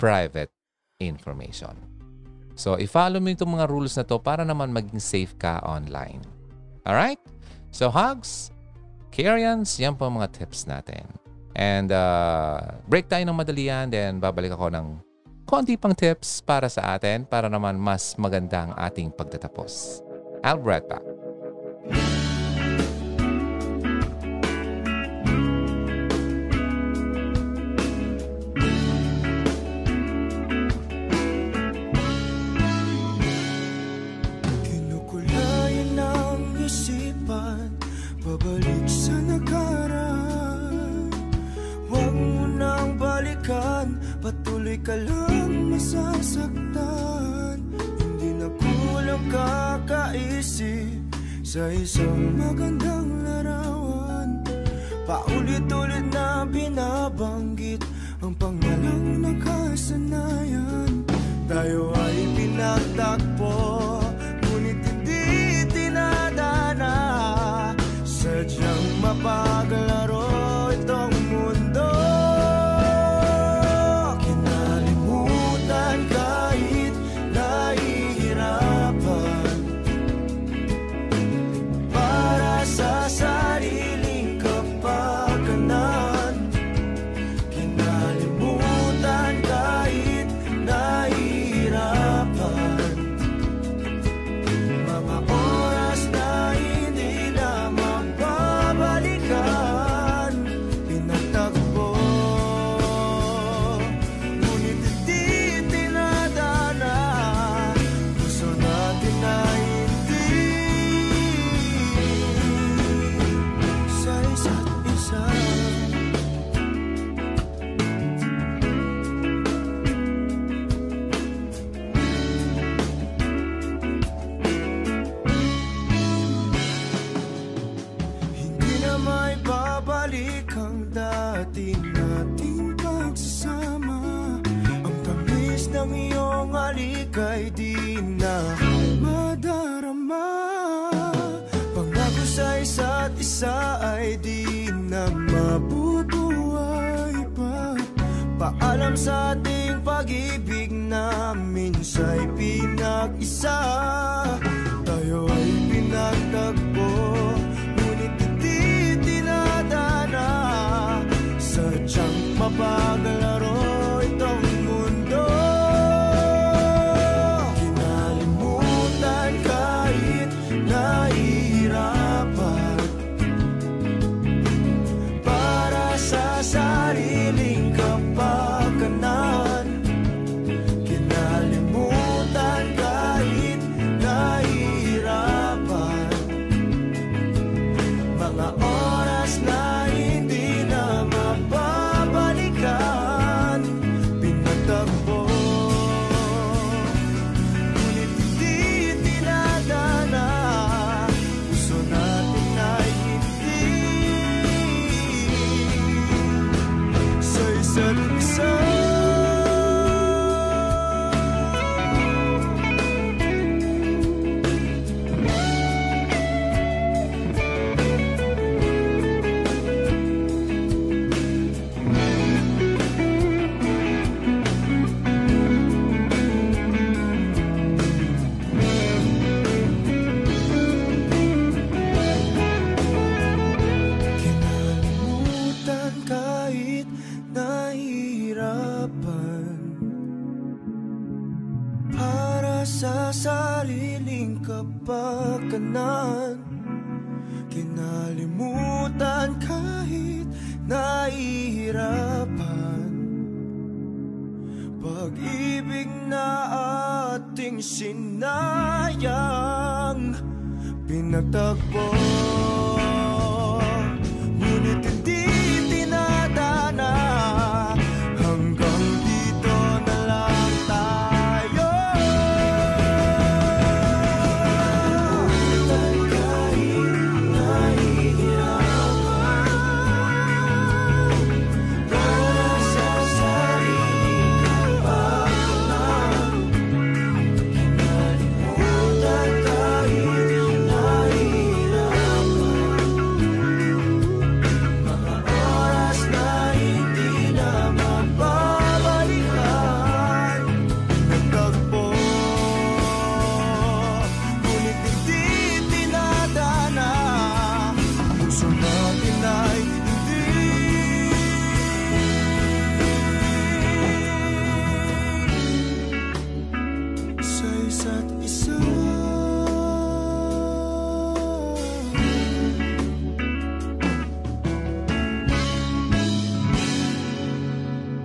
private information. So, i-follow mo itong mga rules na to para naman maging safe ka online. Alright? So, hugs, Karians, yan po ang mga tips natin. And uh, break tayo ng madali yan, then babalik ako ng konti pang tips para sa atin para naman mas maganda ang ating pagtatapos. I'll be right back. Sa isang magandang larawan. Paulit-ulit Paalam sa ating pag-ibig namin siya'y pinag-isa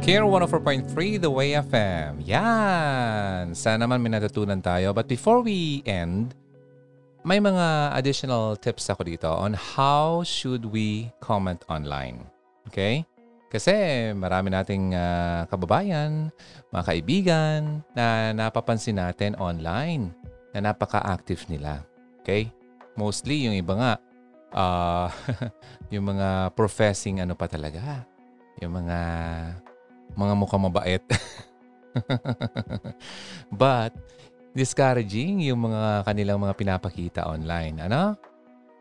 Care 104.3 The Way FM. Yan! Sana naman may natutunan tayo. But before we end, may mga additional tips ako dito on how should we comment online. Okay? Kasi marami nating ah, kababayan, mga kaibigan na napapansin natin online na napaka-active nila. Okay? Mostly yung iba nga, ah, yung mga professing ano pa talaga. Yung mga mga mukhang mabait. But, discouraging yung mga kanilang mga pinapakita online. Ano?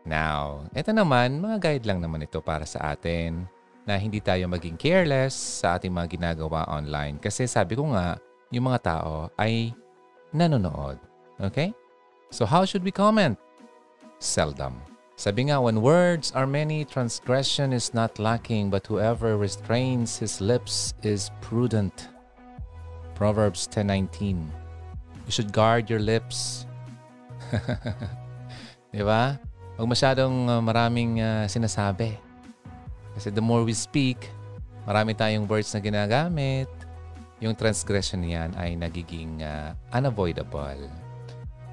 Now, ito naman, mga guide lang naman ito para sa atin na hindi tayo maging careless sa ating mga ginagawa online. Kasi sabi ko nga, yung mga tao ay nanonood. Okay? So how should we comment? Seldom. Sabi nga, when words are many, transgression is not lacking, but whoever restrains his lips is prudent. Proverbs 10.19 You should guard your lips. Di ba? Huwag masyadong uh, maraming uh, sinasabi. Kasi the more we speak, marami tayong words na ginagamit. Yung transgression niyan ay nagiging uh, unavoidable.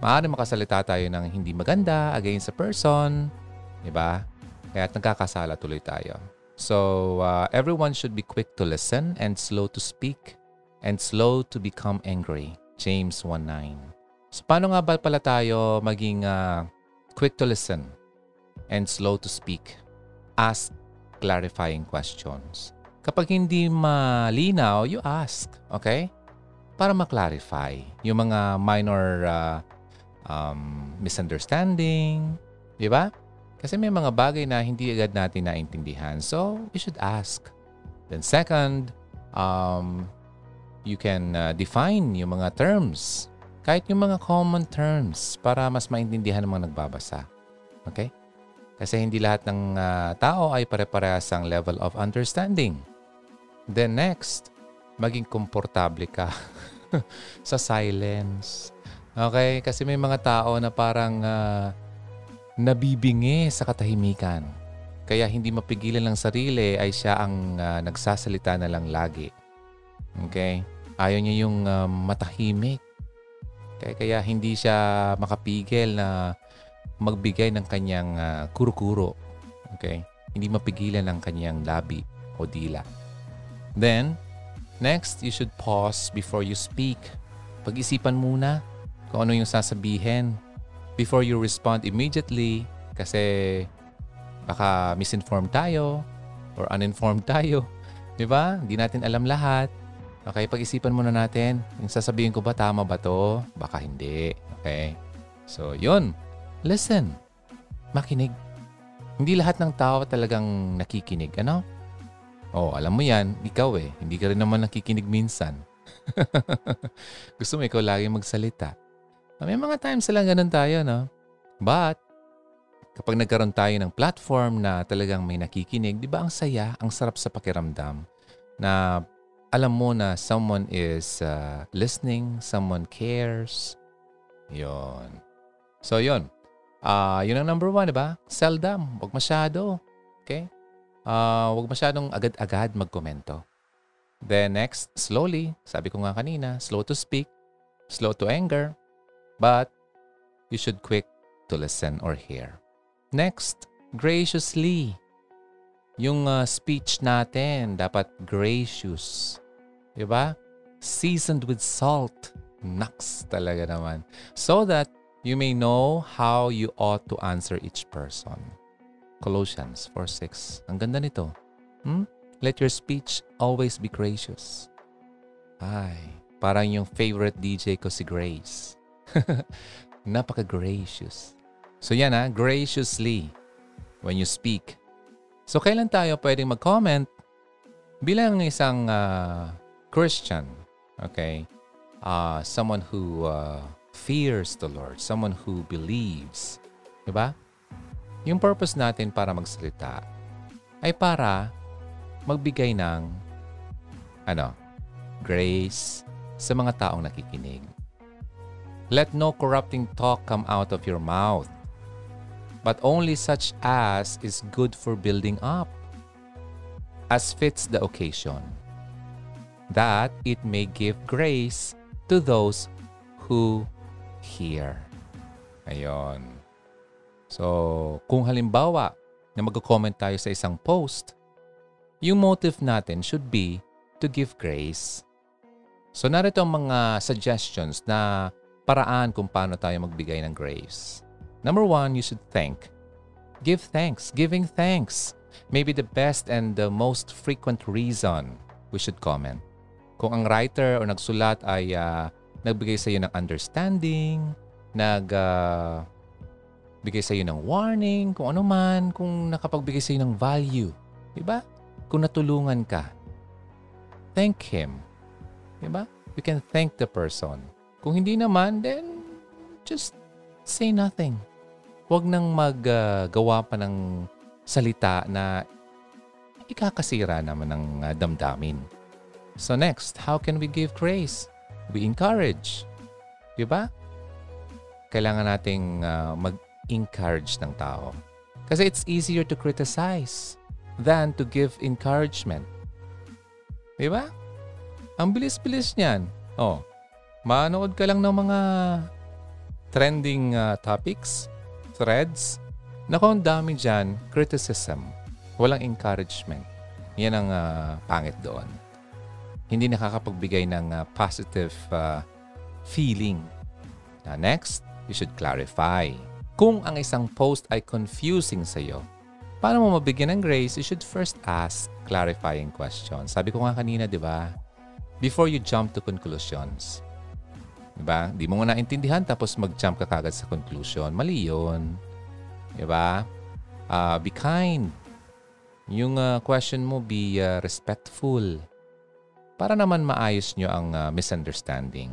Maaari makasalita tayo ng hindi maganda against a person. Di ba? Kaya nagkakasala tuloy tayo. So, uh, everyone should be quick to listen and slow to speak and slow to become angry. James 1.9 So, paano nga ba pala tayo maging uh, quick to listen and slow to speak? Ask clarifying questions. Kapag hindi malinaw, you ask. Okay? Para ma-clarify yung mga minor uh, um, misunderstanding. Di ba? Kasi may mga bagay na hindi agad natin naintindihan. So, you should ask. Then second, um, you can uh, define yung mga terms. Kahit yung mga common terms para mas maintindihan ng mga nagbabasa. Okay? Kasi hindi lahat ng uh, tao ay pare-parehas ang level of understanding. Then next, maging komportable ka sa silence. Okay? Kasi may mga tao na parang uh, nabibingi sa katahimikan. Kaya hindi mapigilan ng sarili ay siya ang uh, nagsasalita na lang lagi. Okay? Ayaw niya yung uh, matahimik. Kaya, kaya hindi siya makapigil na magbigay ng kanyang uh, kuro-kuro. Okay? Hindi mapigilan ng kanyang labi o dila. Then, next, you should pause before you speak. Pag-isipan muna kung ano yung sasabihin before you respond immediately kasi baka misinformed tayo or uninformed tayo. Di ba? Hindi natin alam lahat. Okay, pag-isipan muna natin. Yung sasabihin ko ba, tama ba to? Baka hindi. Okay? So, yun. Listen. Makinig. Hindi lahat ng tao talagang nakikinig. Ano? Oh, alam mo yan. Ikaw eh. Hindi ka rin naman nakikinig minsan. Gusto mo ikaw lagi magsalita. May mga times lang ganun tayo, no? But, kapag nagkaroon tayo ng platform na talagang may nakikinig, di ba ang saya, ang sarap sa pakiramdam na alam mo na someone is uh, listening, someone cares. Yon. So, yon. Uh, yun ang number one, di ba? Seldom. Huwag masyado. Okay? Uh, huwag masyadong agad-agad magkomento. Then next, slowly. Sabi ko nga kanina, slow to speak, slow to anger, but you should quick to listen or hear. Next, graciously. Yung uh, speech natin dapat gracious. Diba? Seasoned with salt. Naks talaga naman. So that you may know how you ought to answer each person. Colossians 4.6. Ang ganda nito. Hmm? Let your speech always be gracious. Ay, parang yung favorite DJ ko si Grace. Napaka-gracious. So yan ha, graciously when you speak. So kailan tayo pwedeng mag-comment bilang isang uh, Christian, okay? Uh, someone who uh, fears the Lord, someone who believes. Diba? Yung purpose natin para magsalita ay para magbigay ng ano, grace sa mga taong nakikinig. Let no corrupting talk come out of your mouth, but only such as is good for building up, as fits the occasion, that it may give grace to those who hear. Ayon. So, kung halimbawa na mag-comment tayo sa isang post, yung motive natin should be to give grace. So, narito ang mga suggestions na paraan kung paano tayo magbigay ng grace. Number one, you should thank. Give thanks. Giving thanks may be the best and the most frequent reason we should comment. Kung ang writer o nagsulat ay uh, nagbigay sa iyo ng understanding, nag uh, bigay sa iyo ng warning, kung ano man, kung nakapagbigay sa iyo ng value. Diba? Kung natulungan ka, thank him. Diba? You can thank the person. Kung hindi naman, then just say nothing huwag nang maggawa uh, pa ng salita na ikakasira naman ng uh, damdamin. So next, how can we give grace? We encourage. Di ba? Kailangan nating uh, mag-encourage ng tao. Kasi it's easier to criticize than to give encouragement. Di ba? Ang bilis-bilis niyan. Oh, manood ka lang ng mga trending uh, topics threads. Naku, ang dami dyan, criticism. Walang encouragement. Yan ang uh, pangit doon. Hindi nakakapagbigay ng uh, positive uh, feeling. Now, next, you should clarify. Kung ang isang post ay confusing sa iyo, para mo mabigyan ng grace, you should first ask clarifying questions. Sabi ko nga kanina, di ba? Before you jump to conclusions. Diba? Di mo nga naintindihan tapos mag-jump ka kagad sa conclusion. Mali yun. Diba? Uh, be kind. Yung uh, question mo, be uh, respectful. Para naman maayos nyo ang uh, misunderstanding.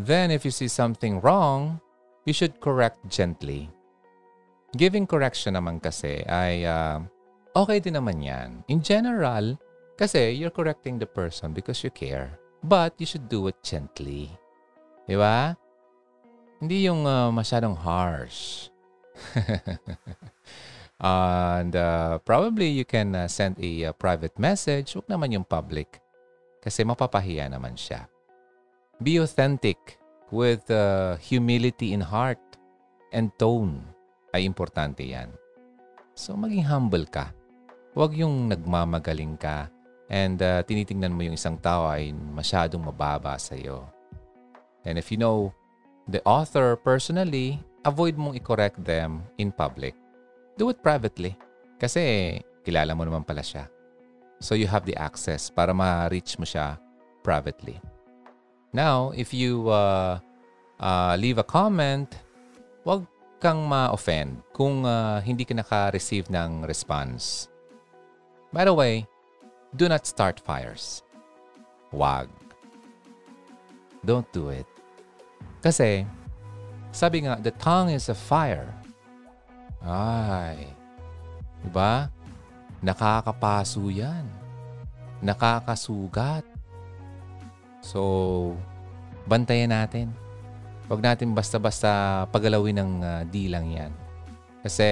Then, if you see something wrong, you should correct gently. Giving correction naman kasi ay uh, okay din naman yan. In general, kasi you're correcting the person because you care. But you should do it gently. Di ba? Hindi yung uh, masyadong harsh. And uh, probably you can uh, send a uh, private message. Huwag naman yung public. Kasi mapapahiya naman siya. Be authentic with uh, humility in heart and tone. Ay importante yan. So maging humble ka. Huwag yung nagmamagaling ka and uh, tinitingnan mo yung isang tao ay masyadong mababa sa iyo. And if you know the author personally, avoid mong i-correct them in public. Do it privately. Kasi kilala mo naman pala siya. So you have the access para ma-reach mo siya privately. Now, if you uh, uh, leave a comment, wag kang ma-offend kung uh, hindi ka naka-receive ng response. By the way, do not start fires. Wag. Don't do it. Kasi, sabi nga, the tongue is a fire. Ay. Diba? Nakakapaso yan. Nakakasugat. So, bantayan natin. Huwag natin basta-basta pagalawin ng uh, dilang yan. Kasi,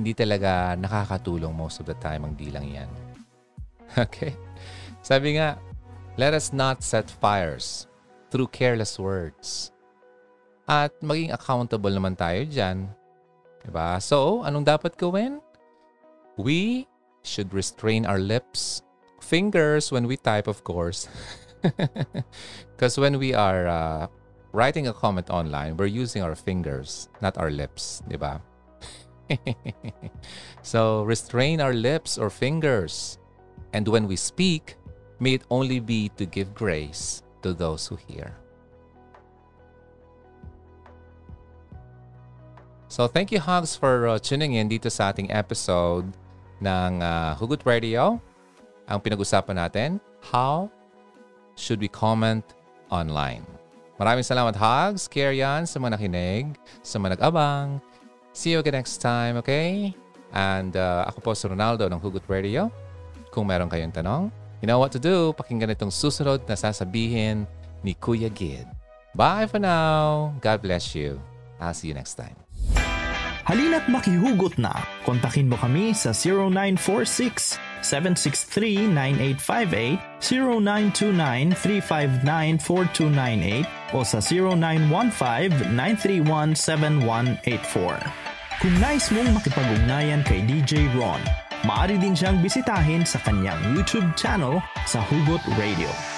hindi talaga nakakatulong most of the time ang dilang yan. Okay? Sabi nga, let us not set fires through careless words. At maging accountable naman tayo dyan. Diba? So, anong dapat gawin? We should restrain our lips, fingers when we type, of course. Because when we are uh, writing a comment online, we're using our fingers, not our lips, diba? so, restrain our lips or fingers. And when we speak, may it only be to give grace to those who hear. So thank you Hugs for uh, tuning in dito sa ating episode ng uh, Hugot Radio. Ang pinag-usapan natin, how should we comment online? Maraming salamat Hugs, Kerian, sa mga nakinig, sa mga nag-abang. See you again next time, okay? And uh, ako po si Ronaldo ng Hugot Radio. Kung meron kayong tanong, you know what to do. Pakinggan itong susunod na sasabihin ni Kuya Gid. Bye for now. God bless you. I'll see you next time. Halina't makihugot na. Kontakin mo kami sa 0946 763-9858, 0929-359-4298 o sa 0915-931-7184. Kung nais mong makipag-ugnayan kay DJ Ron, maaari din siyang bisitahin sa kanyang YouTube channel sa Hugot Radio.